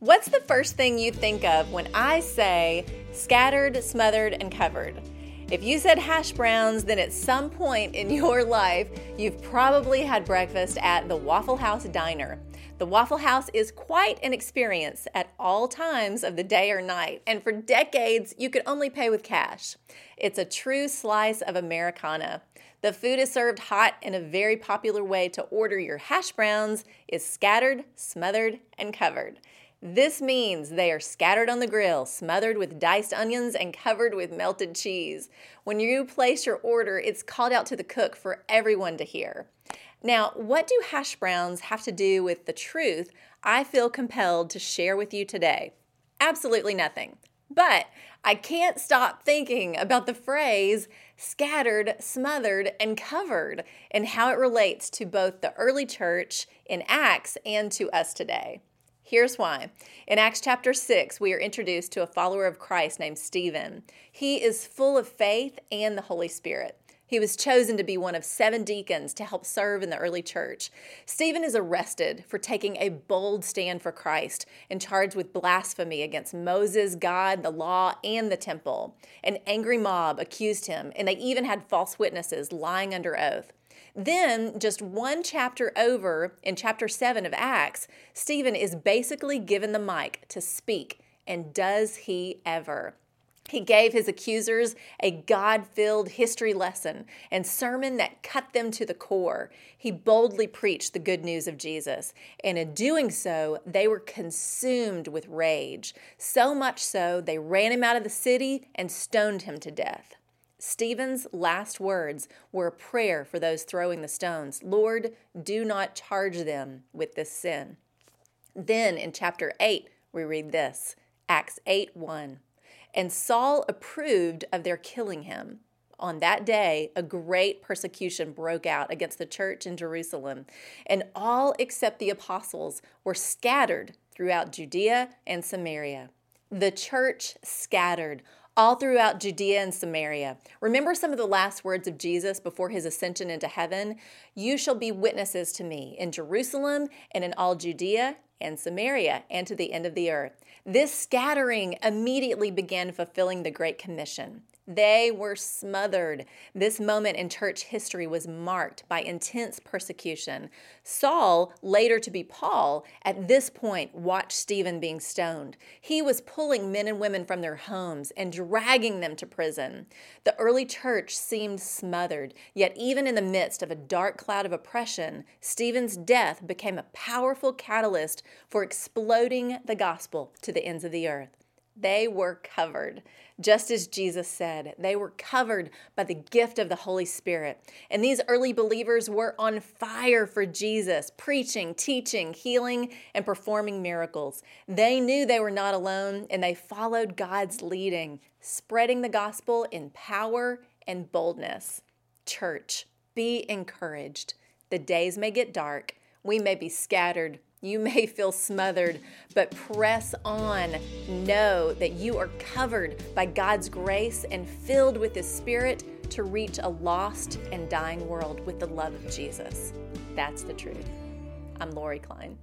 What's the first thing you think of when I say scattered, smothered, and covered? If you said hash browns, then at some point in your life, you've probably had breakfast at the Waffle House Diner. The Waffle House is quite an experience at all times of the day or night, and for decades, you could only pay with cash. It's a true slice of Americana. The food is served hot, and a very popular way to order your hash browns is scattered, smothered, and covered. This means they are scattered on the grill, smothered with diced onions, and covered with melted cheese. When you place your order, it's called out to the cook for everyone to hear. Now, what do hash browns have to do with the truth I feel compelled to share with you today? Absolutely nothing. But I can't stop thinking about the phrase scattered, smothered, and covered and how it relates to both the early church in Acts and to us today. Here's why. In Acts chapter 6, we are introduced to a follower of Christ named Stephen. He is full of faith and the Holy Spirit. He was chosen to be one of seven deacons to help serve in the early church. Stephen is arrested for taking a bold stand for Christ and charged with blasphemy against Moses, God, the law, and the temple. An angry mob accused him, and they even had false witnesses lying under oath. Then, just one chapter over, in chapter 7 of Acts, Stephen is basically given the mic to speak. And does he ever? He gave his accusers a God filled history lesson and sermon that cut them to the core. He boldly preached the good news of Jesus, and in doing so, they were consumed with rage. So much so, they ran him out of the city and stoned him to death. Stephen's last words were a prayer for those throwing the stones Lord, do not charge them with this sin. Then in chapter 8, we read this Acts 8 1. And Saul approved of their killing him. On that day, a great persecution broke out against the church in Jerusalem, and all except the apostles were scattered throughout Judea and Samaria. The church scattered all throughout Judea and Samaria. Remember some of the last words of Jesus before his ascension into heaven? You shall be witnesses to me in Jerusalem and in all Judea and Samaria and to the end of the earth. This scattering immediately began fulfilling the Great Commission. They were smothered. This moment in church history was marked by intense persecution. Saul, later to be Paul, at this point watched Stephen being stoned. He was pulling men and women from their homes and dragging them to prison. The early church seemed smothered, yet, even in the midst of a dark cloud of oppression, Stephen's death became a powerful catalyst for exploding the gospel to the ends of the earth. They were covered. Just as Jesus said, they were covered by the gift of the Holy Spirit. And these early believers were on fire for Jesus, preaching, teaching, healing, and performing miracles. They knew they were not alone and they followed God's leading, spreading the gospel in power and boldness. Church, be encouraged. The days may get dark, we may be scattered you may feel smothered, but press on. Know that you are covered by God's grace and filled with His Spirit to reach a lost and dying world with the love of Jesus. That's the truth. I'm Lori Klein.